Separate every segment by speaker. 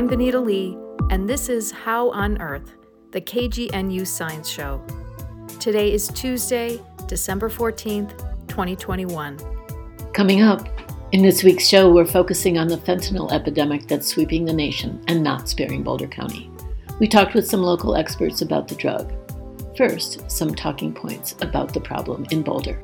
Speaker 1: I'm Benita Lee, and this is How on Earth, the KGNU Science Show. Today is Tuesday, December 14th, 2021.
Speaker 2: Coming up, in this week's show, we're focusing on the fentanyl epidemic that's sweeping the nation and not sparing Boulder County. We talked with some local experts about the drug. First, some talking points about the problem in Boulder.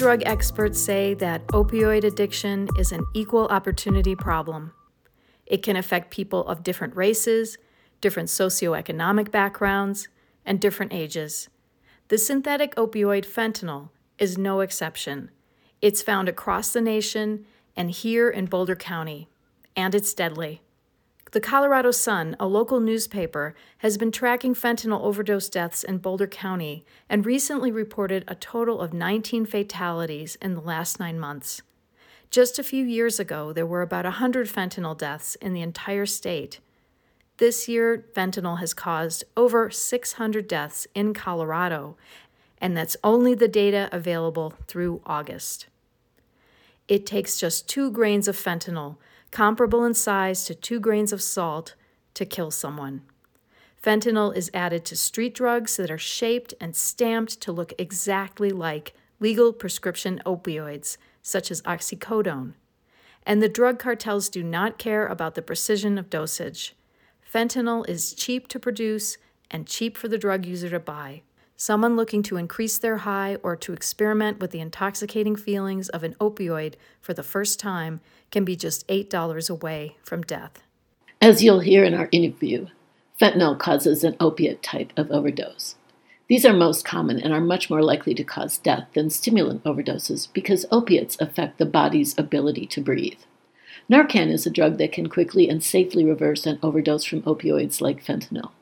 Speaker 1: Drug experts say that opioid addiction is an equal opportunity problem. It can affect people of different races, different socioeconomic backgrounds, and different ages. The synthetic opioid fentanyl is no exception. It's found across the nation and here in Boulder County, and it's deadly. The Colorado Sun, a local newspaper, has been tracking fentanyl overdose deaths in Boulder County and recently reported a total of 19 fatalities in the last nine months. Just a few years ago, there were about 100 fentanyl deaths in the entire state. This year, fentanyl has caused over 600 deaths in Colorado, and that's only the data available through August. It takes just two grains of fentanyl comparable in size to two grains of salt, to kill someone. Fentanyl is added to street drugs that are shaped and stamped to look exactly like legal prescription opioids, such as oxycodone. And the drug cartels do not care about the precision of dosage. Fentanyl is cheap to produce and cheap for the drug user to buy. Someone looking to increase their high or to experiment with the intoxicating feelings of an opioid for the first time can be just $8 away from death.
Speaker 2: As you'll hear in our interview, fentanyl causes an opiate type of overdose. These are most common and are much more likely to cause death than stimulant overdoses because opiates affect the body's ability to breathe. Narcan is a drug that can quickly and safely reverse an overdose from opioids like fentanyl.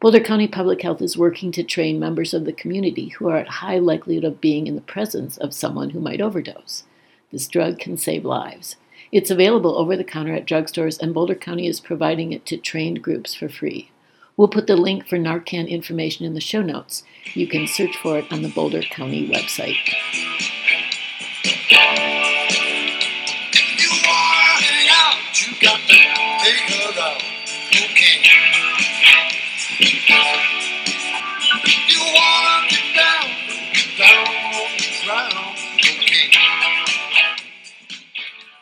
Speaker 2: Boulder County Public Health is working to train members of the community who are at high likelihood of being in the presence of someone who might overdose. This drug can save lives. It's available over the counter at drugstores, and Boulder County is providing it to trained groups for free. We'll put the link for Narcan information in the show notes. You can search for it on the Boulder County website.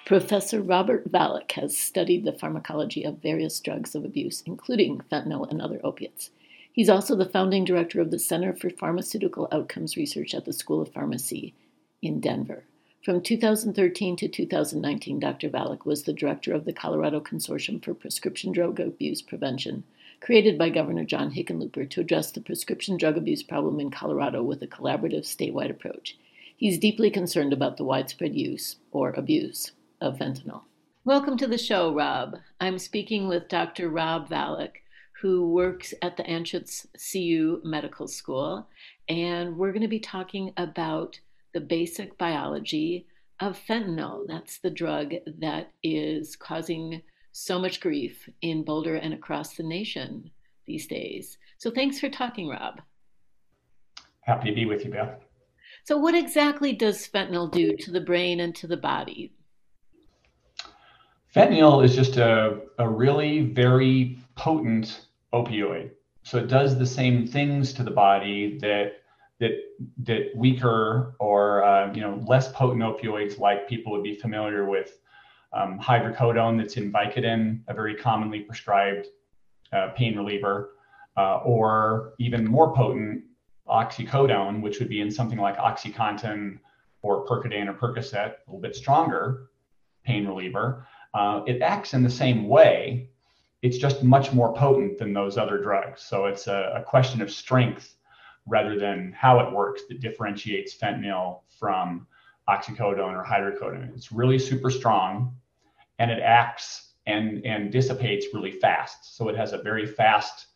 Speaker 2: Professor Robert Valuck has studied the pharmacology of various drugs of abuse, including fentanyl and other opiates. He's also the founding director of the Center for Pharmaceutical Outcomes Research at the School of Pharmacy in Denver. From 2013 to 2019, Dr. Valuck was the director of the Colorado Consortium for Prescription Drug Abuse Prevention, created by Governor John Hickenlooper to address the prescription drug abuse problem in Colorado with a collaborative statewide approach. He's deeply concerned about the widespread use, or abuse, of fentanyl. Welcome to the show, Rob. I'm speaking with Dr. Rob Valuck, who works at the Anschutz CU Medical School, and we're going to be talking about the basic biology of fentanyl. That's the drug that is causing so much grief in Boulder and across the nation these days. So thanks for talking, Rob.
Speaker 3: Happy to be with you, Beth.
Speaker 2: So, what exactly does fentanyl do to the brain and to the body?
Speaker 3: Fentanyl is just a, a really very potent opioid. So it does the same things to the body that that that weaker or uh, you know less potent opioids like people would be familiar with um, hydrocodone that's in Vicodin, a very commonly prescribed uh, pain reliever, uh, or even more potent oxycodone, which would be in something like OxyContin or Percodan or Percocet, a little bit stronger pain reliever. Uh, it acts in the same way. It's just much more potent than those other drugs. So it's a, a question of strength rather than how it works that differentiates fentanyl from oxycodone or hydrocodone. It's really super strong and it acts and, and dissipates really fast. So it has a very fast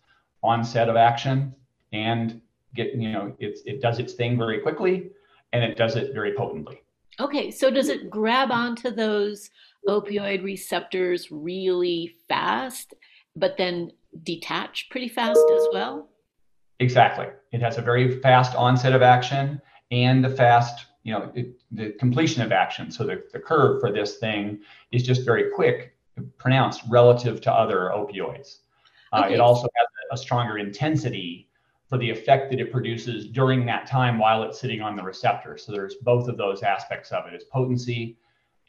Speaker 3: onset of action and get, you know, it's, it does its thing very quickly and it does it very potently.
Speaker 2: Okay, so does it grab onto those opioid receptors really fast, but then detach pretty fast as well?
Speaker 3: Exactly. It has a very fast onset of action and a fast, you know, it, the completion of action. So the, the curve for this thing is just very quick, pronounced relative to other opioids. Uh. It also has a stronger intensity for the effect that it produces during that time while it's sitting on the receptor. So there's both of those aspects of it is potency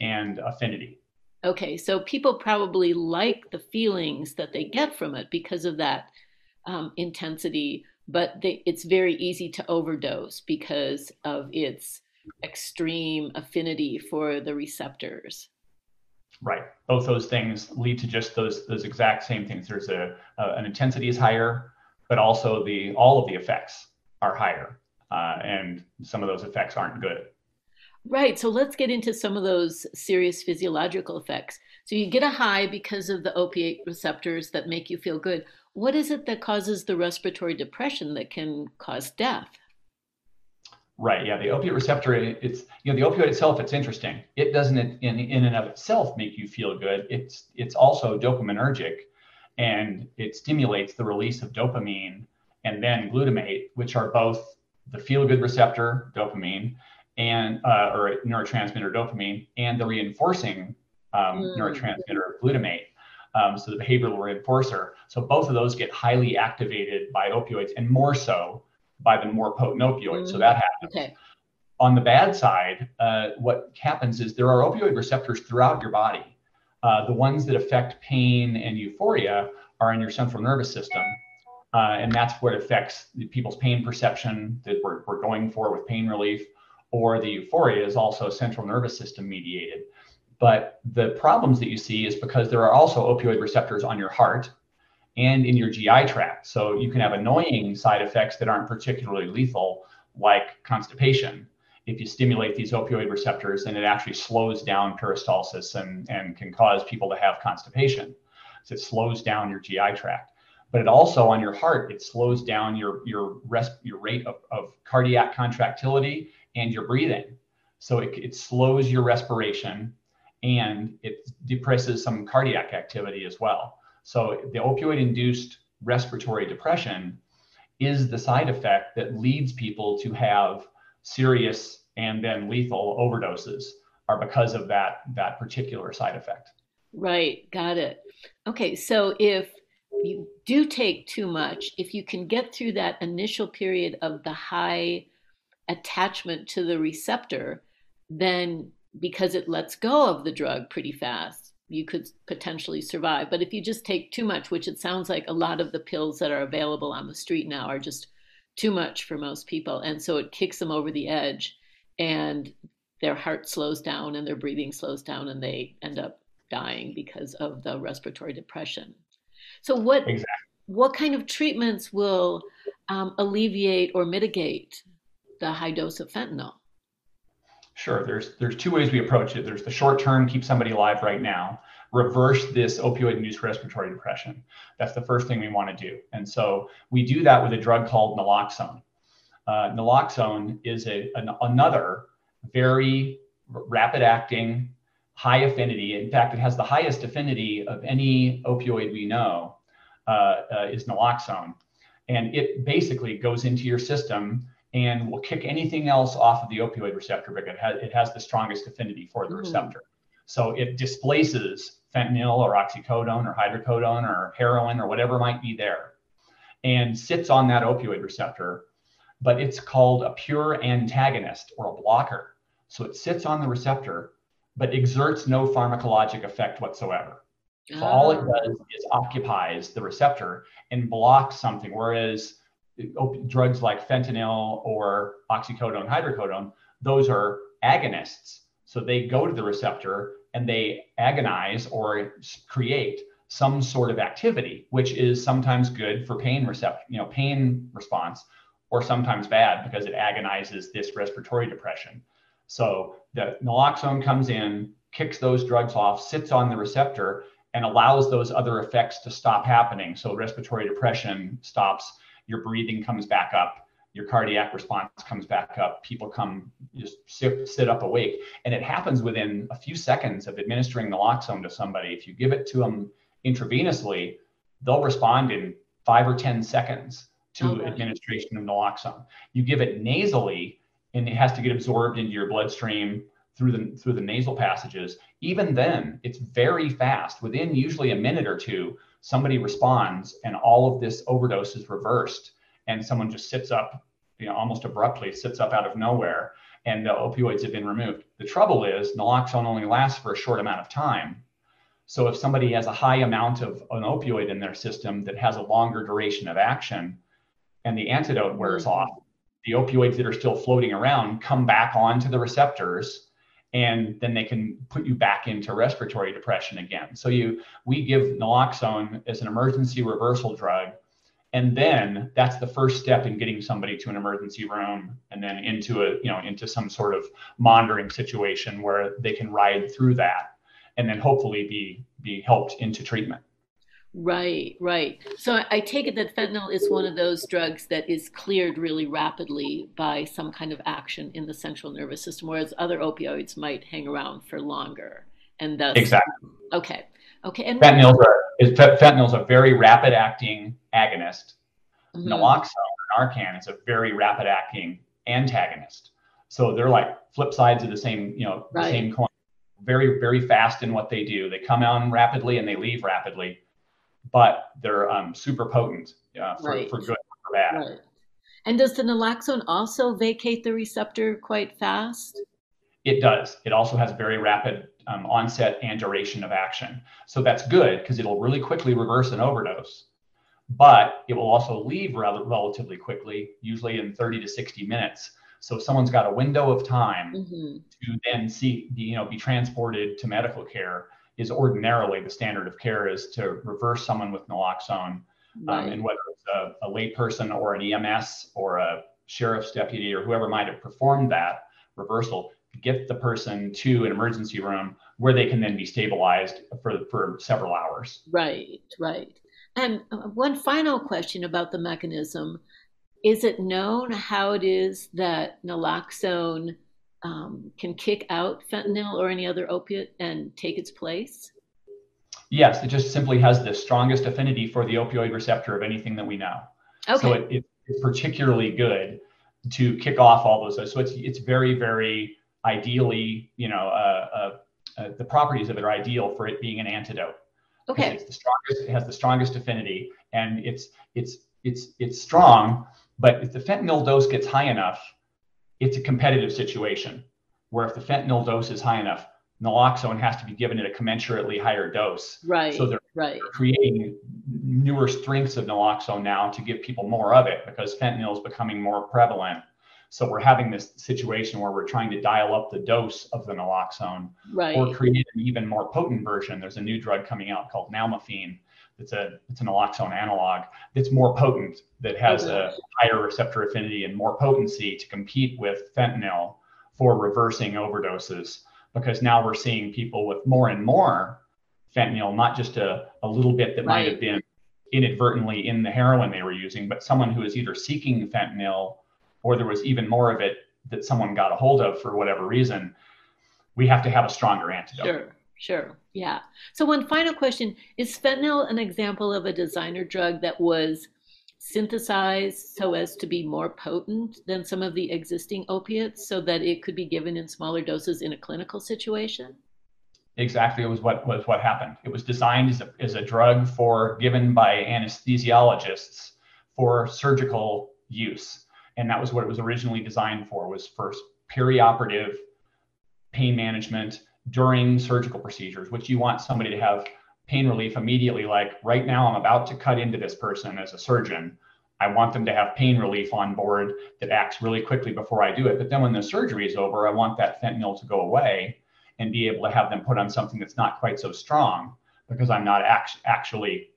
Speaker 3: and affinity.
Speaker 2: Okay, so people probably like the feelings that they get from it because of that um, intensity, but they, it's very easy to overdose because of its extreme affinity for the receptors.
Speaker 3: Right. Both those things lead to just those those exact same things. There's a, a an intensity is higher, but also the all of the effects are higher, uh, and some of those effects aren't good.
Speaker 2: Right. So let's get into some of those serious physiological effects. So you get a high because of the opiate receptors that make you feel good. What is it that causes the respiratory depression that can cause death?
Speaker 3: Right. Yeah. The opiate receptor, it's, you know, the opioid itself, it's interesting. It doesn't in, in and of itself make you feel good. It's, it's also dopaminergic and it stimulates the release of dopamine and then glutamate, which are both the feel good receptor, dopamine, and uh, or neurotransmitter dopamine and the reinforcing um, mm. neurotransmitter glutamate. Um, so the behavioral reinforcer. So both of those get highly activated by opioids and more so by the more potent opioids. Mm. So that happens. Okay. On the bad side, uh, what happens is there are opioid receptors throughout your body. Uh, the ones that affect pain and euphoria are in your central nervous system. Uh, and that's what affects people's pain perception that we're, we're going for with pain relief or the euphoria is also central nervous system mediated. But the problems that you see is because there are also opioid receptors on your heart and in your GI tract. So you can have annoying side effects that aren't particularly lethal, like constipation. If you stimulate these opioid receptors, then it actually slows down peristalsis and, and can cause people to have constipation. So it slows down your GI tract. But it also on your heart, it slows down your your rest your rate of, of cardiac contractility and your breathing. So it, it slows your respiration and it depresses some cardiac activity as well. So the opioid induced respiratory depression is the side effect that leads people to have serious and then lethal overdoses are because of that that particular side effect.
Speaker 2: Right, got it. Okay, so if you do take too much, if you can get through that initial period of the high attachment to the receptor, then because it lets go of the drug pretty fast, you could potentially survive. But if you just take too much, which it sounds like a lot of the pills that are available on the street now are just too much for most people. And so it kicks them over the edge and their heart slows down and their breathing slows down and they end up dying because of the respiratory depression. So what exactly. what kind of treatments will um, alleviate or mitigate the high dose of fentanyl?
Speaker 3: Sure. There's there's two ways we approach it. There's the short term, keep somebody alive right now, reverse this opioid-induced respiratory depression. That's the first thing we want to do. And so we do that with a drug called naloxone. Uh, naloxone is a, an, another very rapid-acting, high affinity. In fact, it has the highest affinity of any opioid we know. Uh, uh, is naloxone, and it basically goes into your system and will kick anything else off of the opioid receptor because it has, it has the strongest affinity for the mm. receptor. So it displaces fentanyl or oxycodone or hydrocodone or heroin or whatever might be there and sits on that opioid receptor, but it's called a pure antagonist or a blocker. So it sits on the receptor, but exerts no pharmacologic effect whatsoever. So all it ah. does is occupies the receptor and blocks something, whereas drugs like fentanyl or oxycodone, hydrocodone, those are agonists. So they go to the receptor and they agonize or create some sort of activity, which is sometimes good for pain receptor, you know, pain response, or sometimes bad because it agonizes this respiratory depression. So the naloxone comes in, kicks those drugs off, sits on the receptor, and allows those other effects to stop happening. So respiratory depression stops your breathing comes back up your cardiac response comes back up. People come just sit, sit up awake. And it happens within a few seconds of administering naloxone to somebody. If you give it to them intravenously, they'll respond in five or 10 seconds to okay. administration of naloxone. You give it nasally, and it has to get absorbed into your bloodstream through the through the nasal passages. Even then, it's very fast. Within usually a minute or two, somebody responds, and all of this overdose is reversed, and someone just sits up, you know, almost abruptly sits up out of nowhere, and the opioids have been removed. The trouble is, naloxone only lasts for a short amount of time. So if somebody has a high amount of an opioid in their system that has a longer duration of action, and the antidote wears mm-hmm. off, the opioids that are still floating around come back onto the receptors and then they can put you back into respiratory depression again. So you we give naloxone as an emergency reversal drug and then that's the first step in getting somebody to an emergency room and then into a you know into some sort of monitoring situation where they can ride through that and then hopefully be be helped into treatment.
Speaker 2: Right, right. So I take it that fentanyl is one of those drugs that is cleared really rapidly by some kind of action in the central nervous system, whereas other opioids might hang around for longer. And thus,
Speaker 3: exactly.
Speaker 2: Okay, okay.
Speaker 3: And fentanyl is fentanyl's a very rapid acting agonist. Mm-hmm. Naloxone, or Narcan, is a very rapid acting antagonist. So they're like flip sides of the same, you know, right. same coin. Very, very fast in what they do. They come on rapidly and they leave rapidly but they're um, super potent uh, for, right. for good or for bad. Right.
Speaker 2: And does the naloxone also vacate the receptor quite fast?
Speaker 3: It does. It also has very rapid um, onset and duration of action. So that's good because it'll really quickly reverse an overdose, but it will also leave rel- relatively quickly, usually in 30 to 60 minutes. So someone's got a window of time mm-hmm. to then see, you know, be transported to medical care is ordinarily the standard of care is to reverse someone with naloxone. Um, right. Um, and whether it's a, a layperson or an EMS or a sheriff's deputy or whoever might have performed that reversal, get the person to an emergency room where they can then be stabilized for, for several hours.
Speaker 2: Right, right. And uh, one final question about the mechanism. Is it known how it is that naloxone um, can kick out fentanyl or any other opiate and take its place?
Speaker 3: Yes, it just simply has the strongest affinity for the opioid receptor of anything that we know. Okay. So it, it, it's particularly good to kick off all those. So it's it's very very ideally, you know, uh, uh, uh, the properties of it are ideal for it being an antidote.
Speaker 2: Okay.
Speaker 3: It's the strongest. It has the strongest affinity, and it's it's it's it's strong. But if the fentanyl dose gets high enough, it's a competitive situation where if the fentanyl dose is high enough, naloxone has to be given at a commensurately higher dose.
Speaker 2: Right.
Speaker 3: So they're,
Speaker 2: right.
Speaker 3: they're creating newer strengths of naloxone now to give people more of it because fentanyl is becoming more prevalent. So we're having this situation where we're trying to dial up the dose of the naloxone
Speaker 2: right.
Speaker 3: or create an even more potent version. There's a new drug coming out called nalmefene it's a it's an naloxone analog that's more potent, that has a higher receptor affinity and more potency to compete with fentanyl for reversing overdoses. Because now we're seeing people with more and more fentanyl, not just a, a little bit that right. might have been inadvertently in the heroin they were using, but someone who is either seeking fentanyl or there was even more of it that someone got a hold of for whatever reason. We have to have a stronger antidote.
Speaker 2: Sure. Sure. Yeah. So, one final question Is fentanyl an example of a designer drug that was synthesized so as to be more potent than some of the existing opiates so that it could be given in smaller doses in a clinical situation?
Speaker 3: Exactly, it was what was what happened. It was designed as a, as a drug for given by anesthesiologists for surgical use, and that was what it was originally designed for. Was first perioperative pain management during surgical procedures, which you want somebody to have pain relief immediately. Like right now, I'm about to cut into this person as a surgeon. I want them to have pain relief on board that acts really quickly before I do it. But then when the surgery is over, I want that fentanyl to go away and be able to have them put on something that's not quite so strong because I'm not act- actually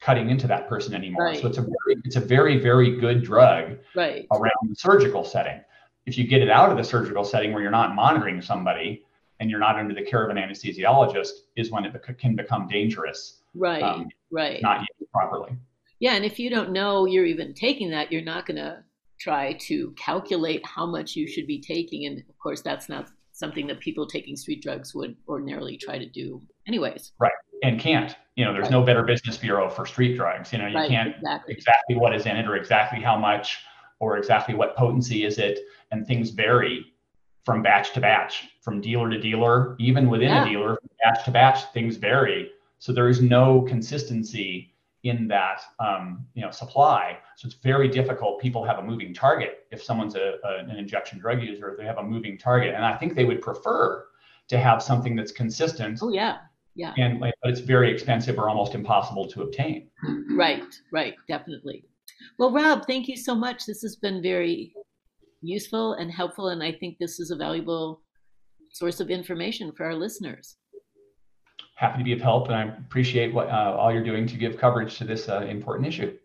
Speaker 3: cutting into that person anymore. Right. So it's a very, it's a very, very good drug
Speaker 2: right.
Speaker 3: around the surgical setting. If you get it out of the surgical setting where you're not monitoring somebody, and you're not under the care of an anesthesiologist is when it can become dangerous.
Speaker 2: Right. Um, right.
Speaker 3: Not used properly.
Speaker 2: Yeah, and if you don't know you're even taking that, you're not going to try to calculate how much you should be taking. And of course, that's not something that people taking street drugs would ordinarily try to do, anyways.
Speaker 3: Right. And can't. You know, there's right. no better business bureau for street drugs. You know, you
Speaker 2: right,
Speaker 3: can't
Speaker 2: exactly.
Speaker 3: exactly what is in it or exactly how much or exactly what potency is it. And things vary from batch to batch, from dealer to dealer, even within yeah. a dealer, batch to batch, things vary. So there is no consistency in that um, you know supply. So it's very difficult. People have a moving target. If someone's a, a, an injection drug user, if they have a moving target, and I think they would prefer to have something that's consistent.
Speaker 2: Oh yeah, yeah.
Speaker 3: And but it's very expensive or almost impossible to obtain.
Speaker 2: Right, right, definitely. Well, Rob, thank you so much. This has been very useful and helpful. And I think this is a valuable source of information for our listeners.
Speaker 3: Happy to be of help, and I appreciate what uh, all you're doing to give coverage to this uh, important issue.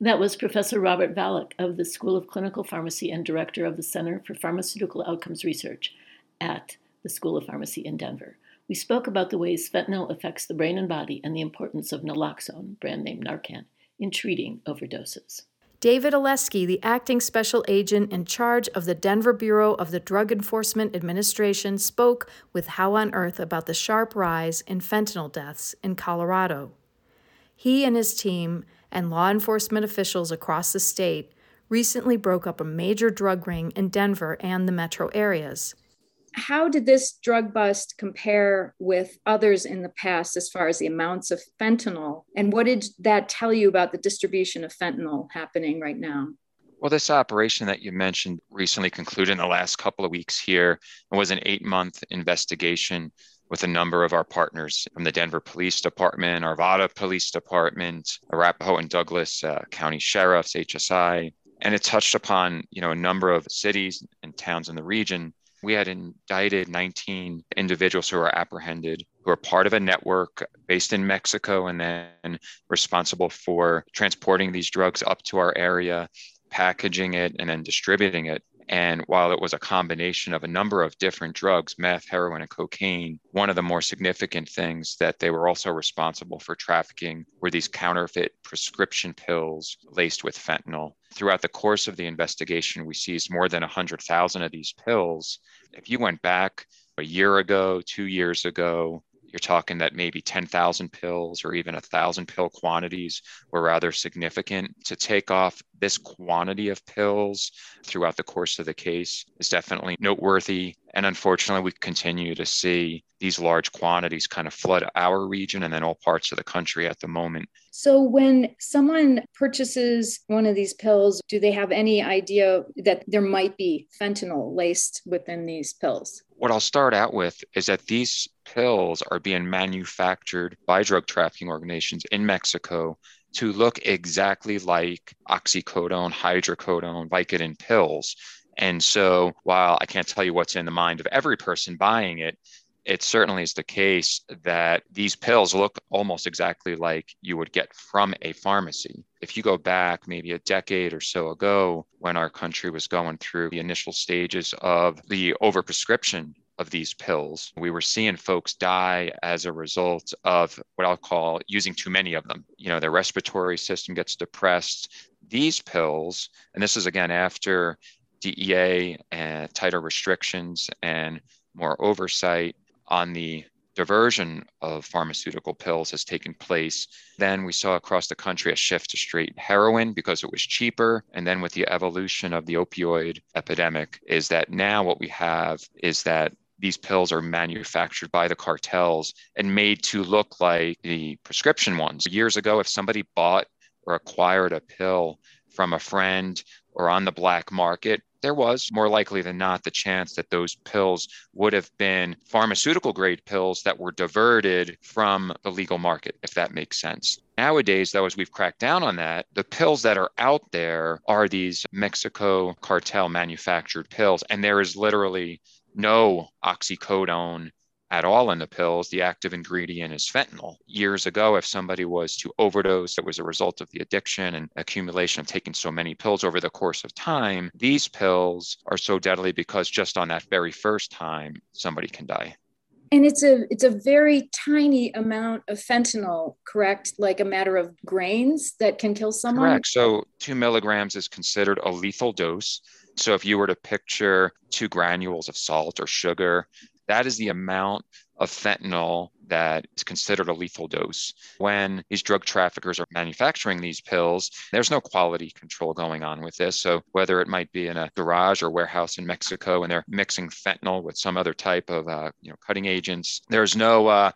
Speaker 2: That was Professor Robert Valuck of the School of Clinical Pharmacy and Director of the Center for Pharmaceutical Outcomes Research at the School of Pharmacy in Denver. We spoke about the ways fentanyl affects the brain and body and the importance of naloxone, brand name Narcan, in treating overdoses.
Speaker 1: David Olesky, the acting special agent in charge of the Denver Bureau of the Drug Enforcement Administration, spoke with How on Earth about the sharp rise in fentanyl deaths in Colorado. He and his team and law enforcement officials across the state recently broke up a major drug ring in Denver and the metro areas
Speaker 4: how did this drug bust compare with others in the past as far as the amounts of fentanyl? And what did that tell you about the distribution of fentanyl happening right now?
Speaker 5: Well, this operation that you mentioned recently concluded in the last couple of weeks here and was an eight month investigation with a number of our partners from the Denver Police Department, Arvada Police Department, Arapahoe and Douglas uh, County Sheriffs, HSI. And it touched upon, you know, a number of cities and towns in the region we had indicted 19 individuals who were apprehended who are part of a network based in Mexico and then responsible for transporting these drugs up to our area, packaging it, and then distributing it. And while it was a combination of a number of different drugs, meth, heroin, and cocaine, one of the more significant things that they were also responsible for trafficking were these counterfeit prescription pills laced with fentanyl. Throughout the course of the investigation, we seized more than 100,000 of these pills. If you went back a year ago, two years ago, you're talking that maybe 10,000 pills or even a thousand pill quantities were rather significant. To take off this quantity of pills throughout the course of the case is definitely noteworthy. And unfortunately, we continue to see these large quantities kind of flood our region and then all parts of the country at the moment.
Speaker 4: So, when someone purchases one of these pills, do they have any idea that there might be fentanyl laced within these pills?
Speaker 5: What I'll start out with is that these pills are being manufactured by drug trafficking organizations in Mexico to look exactly like oxycodone, hydrocodone, Vicodin pills. And so while I can't tell you what's in the mind of every person buying it, it certainly is the case that these pills look almost exactly like you would get from a pharmacy. If you go back maybe a decade or so ago, when our country was going through the initial stages of the overprescription of these pills, we were seeing folks die as a result of what I'll call using too many of them. You know, their respiratory system gets depressed. These pills, and this is again after DEA and tighter restrictions and more oversight, on the diversion of pharmaceutical pills has taken place. Then we saw across the country a shift to straight heroin because it was cheaper. And then with the evolution of the opioid epidemic, is that now what we have is that these pills are manufactured by the cartels and made to look like the prescription ones. Years ago, if somebody bought or acquired a pill from a friend or on the black market, there was more likely than not the chance that those pills would have been pharmaceutical grade pills that were diverted from the legal market, if that makes sense. Nowadays, though, as we've cracked down on that, the pills that are out there are these Mexico cartel manufactured pills. And there is literally no oxycodone at all in the pills, the active ingredient is fentanyl. Years ago, if somebody was to overdose, it was a result of the addiction and accumulation of taking so many pills over the course of time. These pills are so deadly because just on that very first time, somebody can die.
Speaker 4: And it's a it's a very tiny amount of fentanyl, correct? Like a matter of grains that can kill someone.
Speaker 5: Correct. So two milligrams is considered a lethal dose. So if you were to picture two granules of salt or sugar, that is the amount of fentanyl that is considered a lethal dose. When these drug traffickers are manufacturing these pills, there's no quality control going on with this. So, whether it might be in a garage or warehouse in Mexico and they're mixing fentanyl with some other type of uh, you know, cutting agents, there's no uh,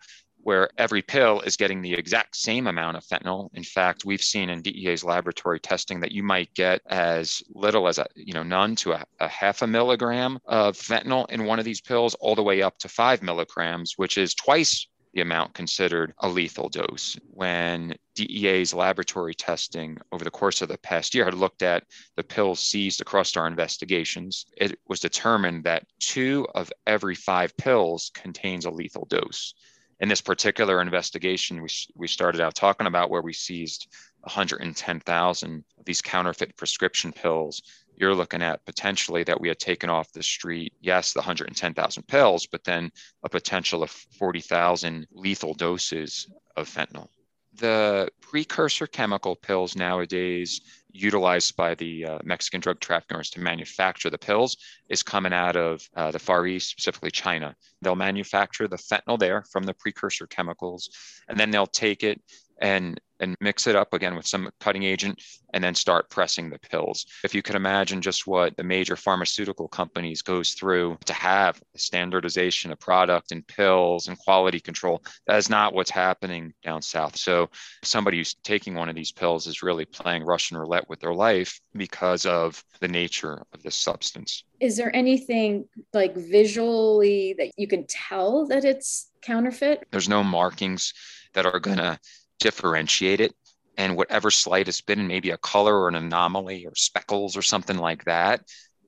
Speaker 5: where every pill is getting the exact same amount of fentanyl. In fact, we've seen in DEA's laboratory testing that you might get as little as a you know none to a, a, half a milligram of fentanyl in one of these pills, all the way up to five milligrams, which is twice the amount considered a lethal dose. When DEA's laboratory testing over the course of the past year had looked at the pills seized across our investigations, it was determined that two of every five pills contains a lethal dose in this particular investigation, we, we started out talking about where we seized 110,000 of these counterfeit prescription pills. You're looking at potentially that we had taken off the street, yes, the 110,000 pills, but then a potential of 40,000 lethal doses of fentanyl. The precursor chemical pills nowadays utilized by the uh, Mexican drug traffickers to manufacture the pills is coming out of uh, the Far East, specifically China. They'll manufacture the fentanyl there from the precursor chemicals, and then they'll take it and and mix it up again with some cutting agent and then start pressing the pills. If you can imagine just what the major pharmaceutical companies goes through to have standardization of product and pills and quality control, that is not what's happening down south. So somebody who's taking one of these pills is really playing Russian roulette with their life because of the nature of this substance.
Speaker 4: Is there anything like visually that you can tell that it's counterfeit?
Speaker 5: There's no markings that are going to differentiate it and whatever slight has been maybe a color or an anomaly or speckles or something like that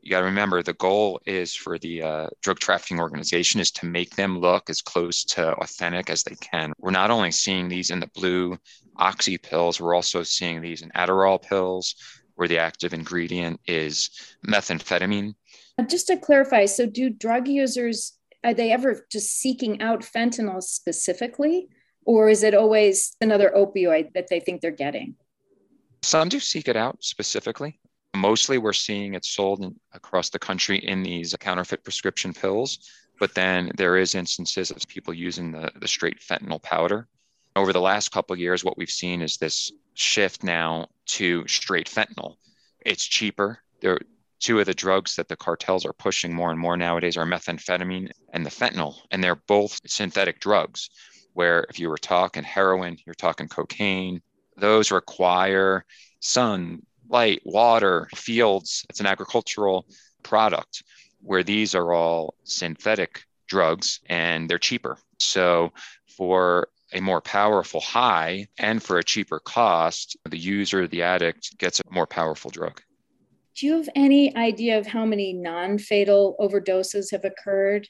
Speaker 5: you got to remember the goal is for the uh, drug trafficking organization is to make them look as close to authentic as they can. We're not only seeing these in the blue oxy pills we're also seeing these in adderall pills where the active ingredient is methamphetamine.
Speaker 4: Just to clarify so do drug users are they ever just seeking out fentanyl specifically or is it always another opioid that they think they're getting?
Speaker 5: Some do seek it out specifically. Mostly, we're seeing it sold in, across the country in these counterfeit prescription pills. But then there is instances of people using the, the straight fentanyl powder. Over the last couple years, what we've seen is this shift now to straight fentanyl. It's cheaper. There, two of the drugs that the cartels are pushing more and more nowadays are methamphetamine and the fentanyl, and they're both synthetic drugs where if you were talking heroin, you're talking cocaine, those require sun, light, water, fields. It's an agricultural product where these are all synthetic drugs and they're cheaper. So for a more powerful high and for a cheaper cost, the user, the addict gets a more powerful drug.
Speaker 4: Do you have any idea of how many non fatal overdoses have occurred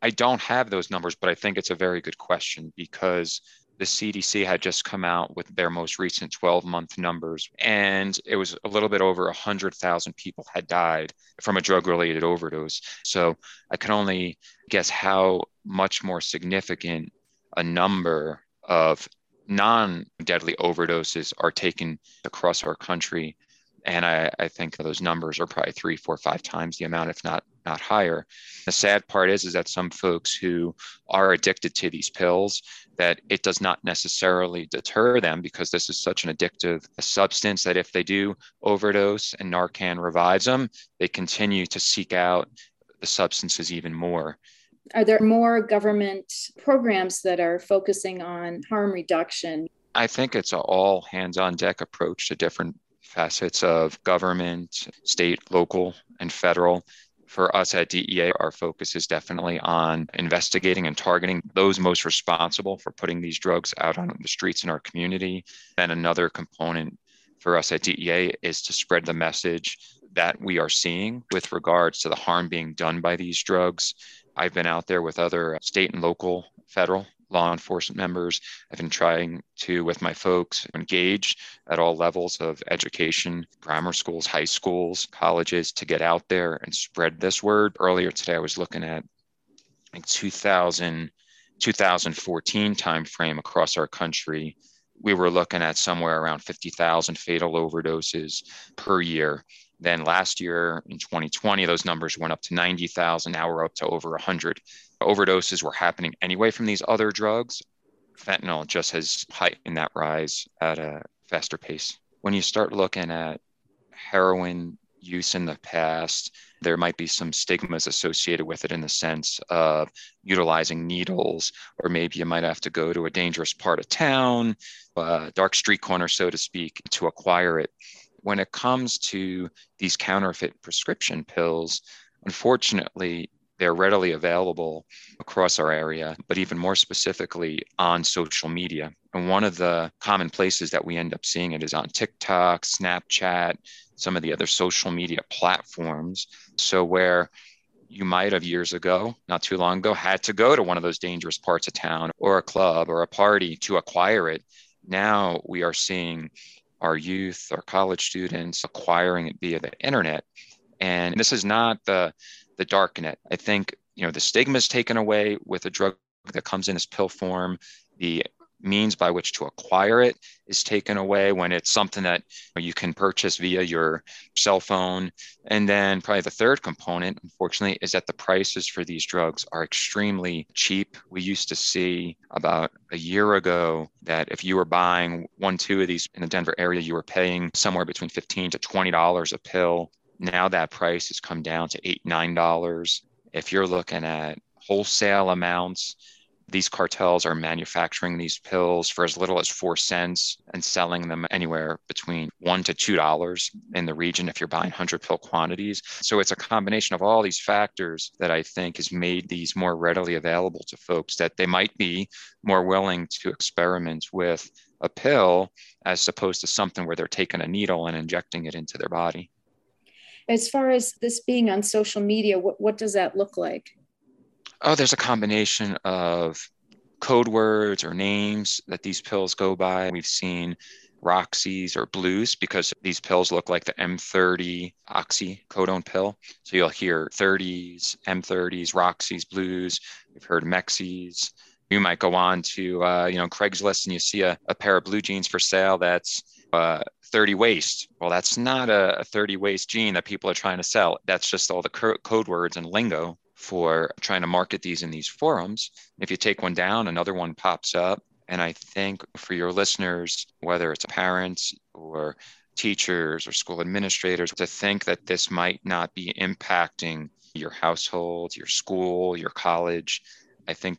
Speaker 5: I don't have those numbers, but I think it's a very good question because the CDC had just come out with their most recent 12 month numbers, and it was a little bit over 100,000 people had died from a drug related overdose. So I can only guess how much more significant a number of non deadly overdoses are taken across our country. And I, I think those numbers are probably three, four, five times the amount, if not not higher. The sad part is, is that some folks who are addicted to these pills, that it does not necessarily deter them because this is such an addictive substance that if they do overdose and Narcan revives them, they continue to seek out the substances even more.
Speaker 4: Are there more government programs that are focusing on harm reduction?
Speaker 5: I think it's an all hands on deck approach to different facets of government, state, local, and federal for us at DEA, our focus is definitely on investigating and targeting those most responsible for putting these drugs out on the streets in our community. And another component for us at DEA is to spread the message that we are seeing with regards to the harm being done by these drugs. I've been out there with other state and local federal law enforcement members. I've been trying to, with my folks, engage at all levels of education, grammar schools, high schools, colleges, to get out there and spread this word. Earlier today, I was looking at like 2,000 2014 timeframe across our country, we were looking at somewhere around 50,000 fatal overdoses per year. Then last year in 2020, those numbers went up to 90,000. Now we're up to over 100. Overdoses were happening anyway from these other drugs. Fentanyl just has heightened that rise at a faster pace. When you start looking at heroin use in the past, there might be some stigmas associated with it in the sense of utilizing needles, or maybe you might have to go to a dangerous part of town, a dark street corner, so to speak, to acquire it. When it comes to these counterfeit prescription pills, unfortunately, they're readily available across our area, but even more specifically on social media. And one of the common places that we end up seeing it is on TikTok, Snapchat, some of the other social media platforms. So, where you might have years ago, not too long ago, had to go to one of those dangerous parts of town or a club or a party to acquire it. Now we are seeing our youth, our college students acquiring it via the internet. And this is not the the dark net. I think you know the stigma is taken away with a drug that comes in as pill form. The means by which to acquire it is taken away when it's something that you can purchase via your cell phone. And then, probably the third component, unfortunately, is that the prices for these drugs are extremely cheap. We used to see about a year ago that if you were buying one, two of these in the Denver area, you were paying somewhere between 15 to $20 a pill. Now that price has come down to eight, nine dollars. If you're looking at wholesale amounts, these cartels are manufacturing these pills for as little as four cents and selling them anywhere between one to two dollars in the region if you're buying 100 pill quantities. So it's a combination of all these factors that I think has made these more readily available to folks that they might be more willing to experiment with a pill as opposed to something where they're taking a needle and injecting it into their body.
Speaker 4: As far as this being on social media, what, what does that look like?
Speaker 5: Oh, there's a combination of code words or names that these pills go by. We've seen Roxy's or Blues because these pills look like the M30 oxycodone pill. So you'll hear 30s, M30s, Roxy's, Blues. We've heard Mexi's. You might go on to uh, you know Craigslist and you see a, a pair of blue jeans for sale that's uh, 30 waist. Well, that's not a, a 30 waist jean that people are trying to sell. That's just all the code words and lingo for trying to market these in these forums. If you take one down, another one pops up. And I think for your listeners, whether it's parents or teachers or school administrators, to think that this might not be impacting your household, your school, your college, I think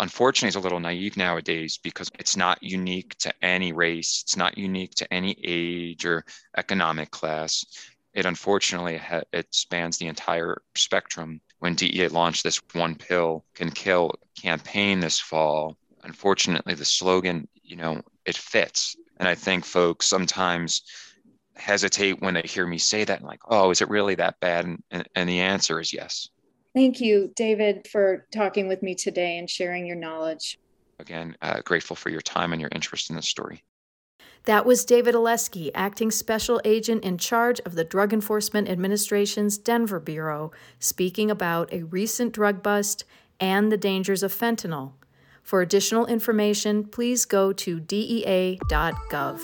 Speaker 5: unfortunately is a little naive nowadays because it's not unique to any race, it's not unique to any age or economic class. It unfortunately it spans the entire spectrum when DEA launched this one pill can kill campaign this fall, unfortunately, the slogan, you know, it fits. And I think folks sometimes hesitate when they hear me say that and like, oh, is it really that bad? And, and, and the answer is yes.
Speaker 4: Thank you, David, for talking with me today and sharing your knowledge.
Speaker 5: Again, uh, grateful for your time and your interest in this story.
Speaker 1: That was David Olesky, acting special agent in charge of the Drug Enforcement Administration's Denver Bureau, speaking about a recent drug bust and the dangers of fentanyl. For additional information, please go to dea.gov.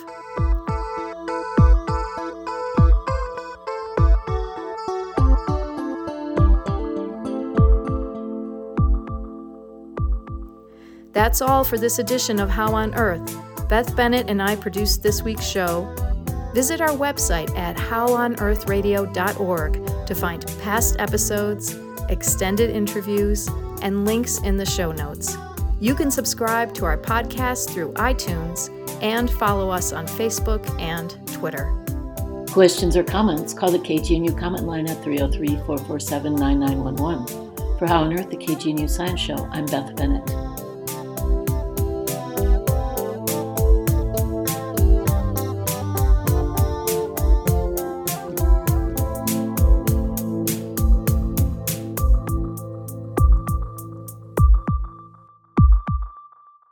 Speaker 1: That's all for this edition of How on Earth. Beth Bennett and I produced this week's show. Visit our website at howonearthradio.org to find past episodes, extended interviews, and links in the show notes. You can subscribe to our podcast through iTunes and follow us on Facebook and Twitter.
Speaker 2: Questions or comments, call the KGNU comment line at 303 447 9911. For How on Earth, the KGNU Science Show, I'm Beth Bennett.